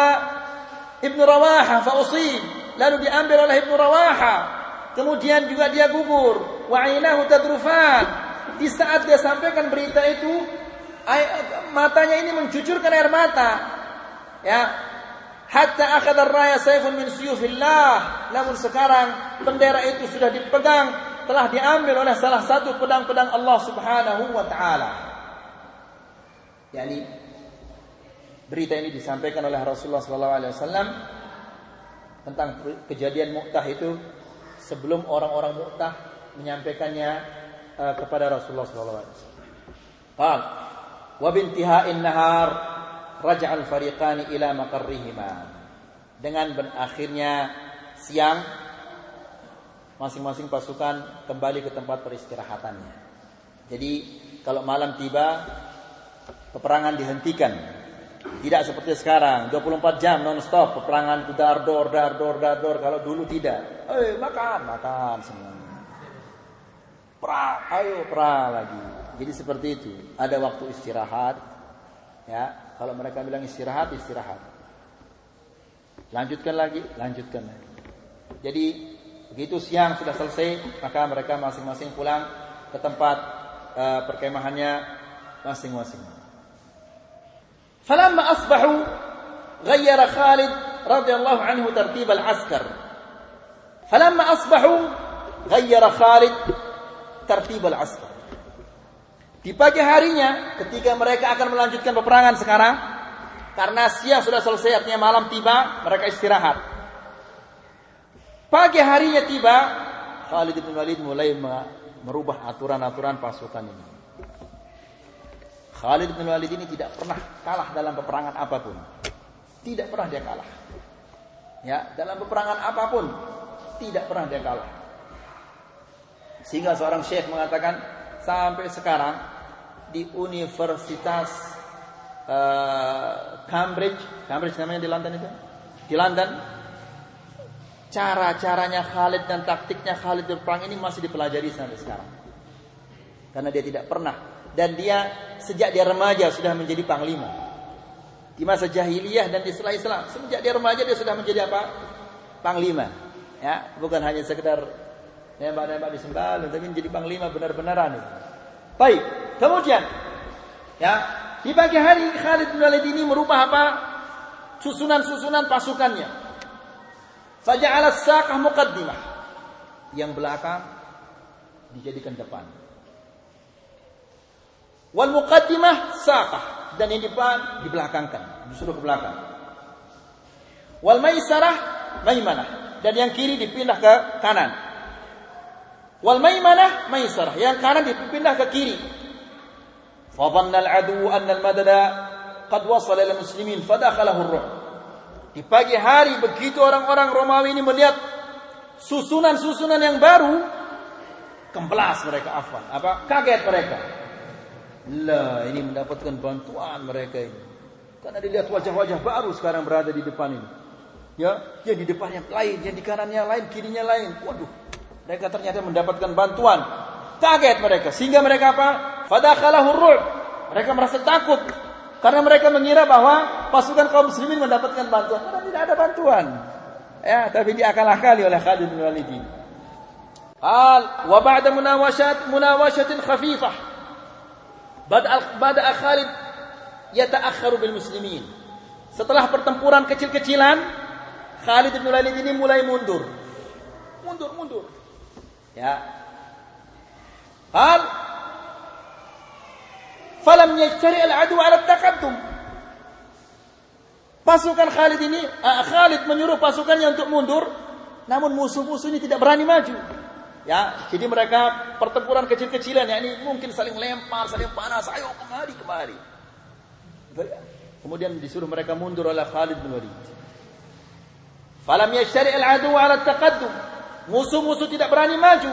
Ibnu Rawaha fausib. Lalu diambil oleh Ibnu Rawaha. Kemudian juga dia gugur. Wa tadrufan. Di saat dia sampaikan berita itu, matanya ini mencucurkan air mata. Ya. Hatta akhadha raya sayfun min suyufillah. Namun sekarang bendera itu sudah dipegang, telah diambil oleh salah satu pedang-pedang Allah Subhanahu wa taala. Yani berita ini disampaikan oleh Rasulullah sallallahu alaihi wasallam tentang kejadian Mu'tah itu sebelum orang-orang Mu'tah menyampaikannya uh, kepada Rasulullah sallallahu alaihi wasallam. Qal wa bintiha'in nahar raja'al fariqani ila. Dengan berakhirnya siang masing-masing pasukan kembali ke tempat peristirahatannya. Jadi kalau malam tiba peperangan dihentikan. Tidak seperti sekarang 24 jam non stop peperangan dar dor dar dor dar dor kalau dulu tidak. Eh makan makan semua. Pra, ayo pra lagi. Jadi seperti itu. Ada waktu istirahat. Ya, kalau mereka bilang istirahat, istirahat. Lanjutkan lagi, lanjutkan lagi. Jadi begitu siang sudah selesai, maka mereka masing-masing pulang ke tempat uh, perkemahannya masing-masing. Falamma asbahu ghayyara Khalid radhiyallahu anhu tartib al-askar. Falamma asbahu ghayyara Khalid tartib al-askar. Di pagi harinya ketika mereka akan melanjutkan peperangan sekarang karena siang sudah selesai artinya malam tiba mereka istirahat. Pagi harinya tiba Khalid bin Walid mulai merubah aturan-aturan pasukan ini. Khalid bin Walid ini tidak pernah kalah dalam peperangan apa pun. Tidak pernah dia kalah. Ya, dalam peperangan apa pun tidak pernah dia kalah. Sehingga seorang syekh mengatakan sampai sekarang di Universitas uh, Cambridge, Cambridge namanya di London itu, di London. Cara-caranya Khalid dan taktiknya Khalid berperang ini masih dipelajari sampai sekarang. Karena dia tidak pernah dan dia sejak dia remaja sudah menjadi panglima. Di masa jahiliyah dan di setelah Islam, sejak dia remaja dia sudah menjadi apa? Panglima. Ya, bukan hanya sekedar nembak-nembak di sembalun, tapi menjadi panglima benar-benaran. Baik. Kemudian ya, di pagi hari Khalid bin Walid ini merubah apa? Susunan-susunan pasukannya. Faja'ala saqah muqaddimah. Yang belakang dijadikan depan. Wal muqaddimah saqah dan yang depan dibelakangkan, disuruh ke belakang. Wal maisarah maimanah dan yang kiri dipindah ke kanan. Wal maimanah maisarah, yang kanan dipindah ke kiri. فظن العدو أن المدد قد وصل إلى المسلمين فدخله الرعب di pagi hari begitu orang-orang Romawi ini melihat susunan-susunan yang baru kempelas mereka afan apa kaget mereka lah ini mendapatkan bantuan mereka ini karena dilihat wajah-wajah baru sekarang berada di depan ini ya yang di depannya lain yang di kanannya lain kirinya lain waduh mereka ternyata mendapatkan bantuan kaget mereka sehingga mereka apa Fadakhalahu ru'b. Mereka merasa takut karena mereka mengira bahwa pasukan kaum muslimin mendapatkan bantuan. Karena tidak ada bantuan. Ya, tapi diakal-akali oleh Khalid bin Walid. Al wa ba'da munawashat munawashatin khafifah. Bada bada Khalid yata'akhkharu bil muslimin. Setelah pertempuran kecil-kecilan, Khalid bin Walid ini mulai mundur. Mundur, mundur. Ya. Hal falam yajtari al-adu ala taqaddum. Pasukan Khalid ini, uh, Khalid menyuruh pasukannya untuk mundur, namun musuh-musuh ini tidak berani maju. Ya, jadi mereka pertempuran kecil-kecilan, ya ini mungkin saling lempar, saling panas, ayo kemari, kemari. Kemudian disuruh mereka mundur oleh Khalid bin Walid. Falam yashtari al-adu 'ala taqaddum. Musuh-musuh tidak berani maju.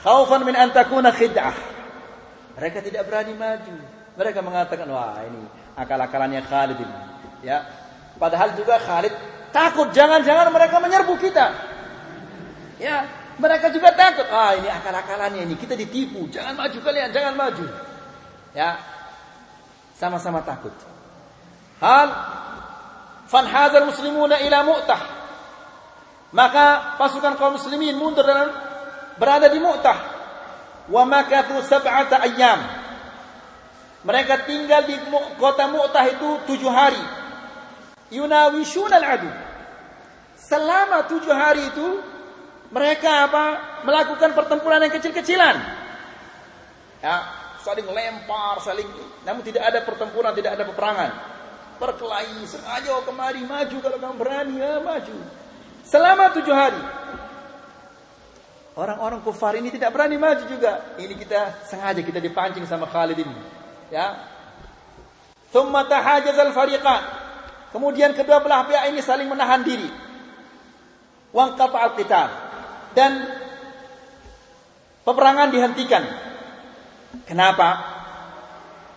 Khaufan min an takuna khid'ah. Mereka tidak berani maju. Mereka mengatakan, wah ini akal-akalannya Khalid ini. Ya. Padahal juga Khalid takut jangan-jangan mereka menyerbu kita. Ya, mereka juga takut. Ah, ini akal-akalannya ini kita ditipu. Jangan maju kalian, jangan maju. Ya. Sama-sama takut. Hal fanhazal muslimuna ila mu'tah. Maka pasukan kaum muslimin mundur dan berada di Mu'tah. Wa makathu sab'ata ayyam. Mereka tinggal di kota Mu'tah itu tujuh hari. Yunawishun al-adu. Selama tujuh hari itu mereka apa? Melakukan pertempuran yang kecil-kecilan. Ya, saling lempar, saling namun tidak ada pertempuran, tidak ada peperangan berkelahi, sengaja kemari maju kalau kamu berani ya maju. Selama tujuh hari. Orang-orang kufar ini tidak berani maju juga. Ini kita sengaja kita dipancing sama Khalid ini. Ya. Thumma tahajaz al-fariqan. Kemudian kedua belah pihak ini saling menahan diri. Wangqata al-qital. Dan peperangan dihentikan. Kenapa?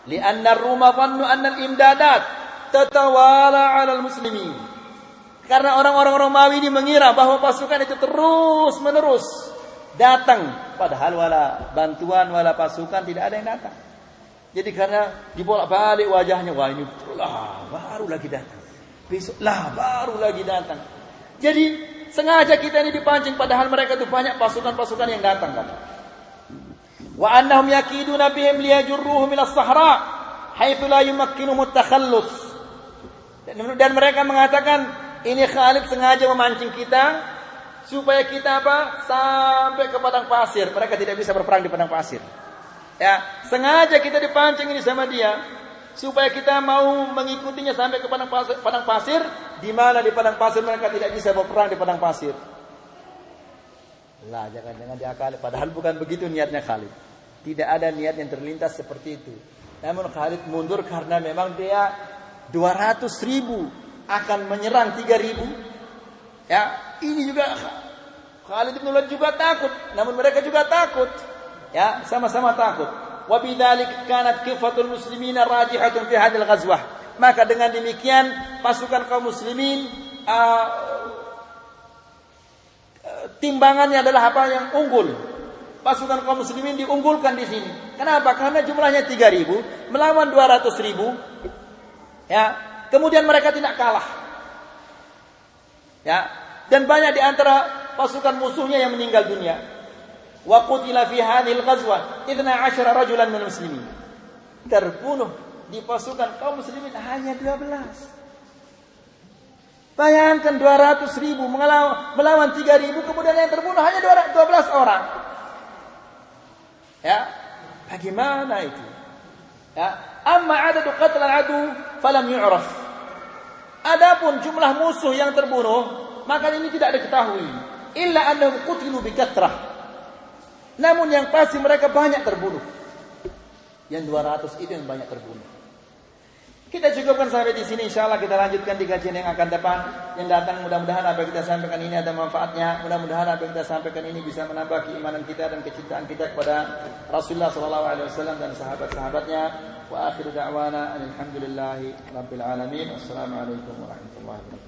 Lianna ar-Ruma dhannu anna al-imdadat tatawala 'ala al-muslimin. Karena orang-orang Romawi ini mengira bahwa pasukan itu terus-menerus datang padahal wala bantuan wala pasukan tidak ada yang datang. Jadi karena dibolak-balik wajahnya wah ini lah baru lagi datang. Besok lah baru lagi datang. Jadi sengaja kita ini dipancing padahal mereka itu banyak pasukan-pasukan yang datang kan. Wa annahum yakiduna bihim liyajurruhum ila sahra haitsu la yumakkinuhum at-takhallus dan mereka mengatakan ini Khalid sengaja memancing kita supaya kita apa? Sampai ke padang pasir. Mereka tidak bisa berperang di padang pasir. Ya, sengaja kita dipancing ini sama dia supaya kita mau mengikutinya sampai ke padang pasir, padang pasir di mana di padang pasir mereka tidak bisa berperang di padang pasir. Lah, jangan-jangan diakali padahal bukan begitu niatnya Khalid. Tidak ada niat yang terlintas seperti itu. Namun Khalid mundur karena memang dia 200 ribu akan menyerang 3 ribu. Ya, ini juga Khalid bin Walid juga takut, namun mereka juga takut. Ya, sama-sama takut. Wa bidzalik kanat kifatul muslimina rajihatun fi hadil ghazwah. Maka dengan demikian pasukan kaum muslimin uh, timbangannya adalah apa yang unggul. Pasukan kaum muslimin diunggulkan di sini. Kenapa? Karena jumlahnya 3000 melawan 200.000 Ya, kemudian mereka tidak kalah. Ya, dan banyak di antara pasukan musuhnya yang meninggal dunia. Wa qutila fi hadhil ghazwah 12 rajulan min muslimin. Terbunuh di pasukan kaum muslimin hanya 12. Bayangkan 200 ribu melawan, melawan 3 ribu kemudian yang terbunuh hanya 12 orang. Ya, bagaimana itu? Ya, Amma adadu qatl adu falam yu'raf. Adapun jumlah musuh yang terbunuh, maka ini tidak diketahui. Illa annahum qutilu bi Namun yang pasti mereka banyak terbunuh. Yang 200 itu yang banyak terbunuh. Kita cukupkan sampai di sini. Insyaallah kita lanjutkan di kajian yang akan depan yang datang. Mudah-mudahan apa yang kita sampaikan ini ada manfaatnya. Mudah-mudahan apa yang kita sampaikan ini bisa menambah keimanan kita dan kecintaan kita kepada Rasulullah sallallahu alaihi wasallam dan sahabat-sahabatnya. Wa akhiru da'wana alhamdulillahi rabbil alamin. Assalamualaikum warahmatullahi wabarakatuh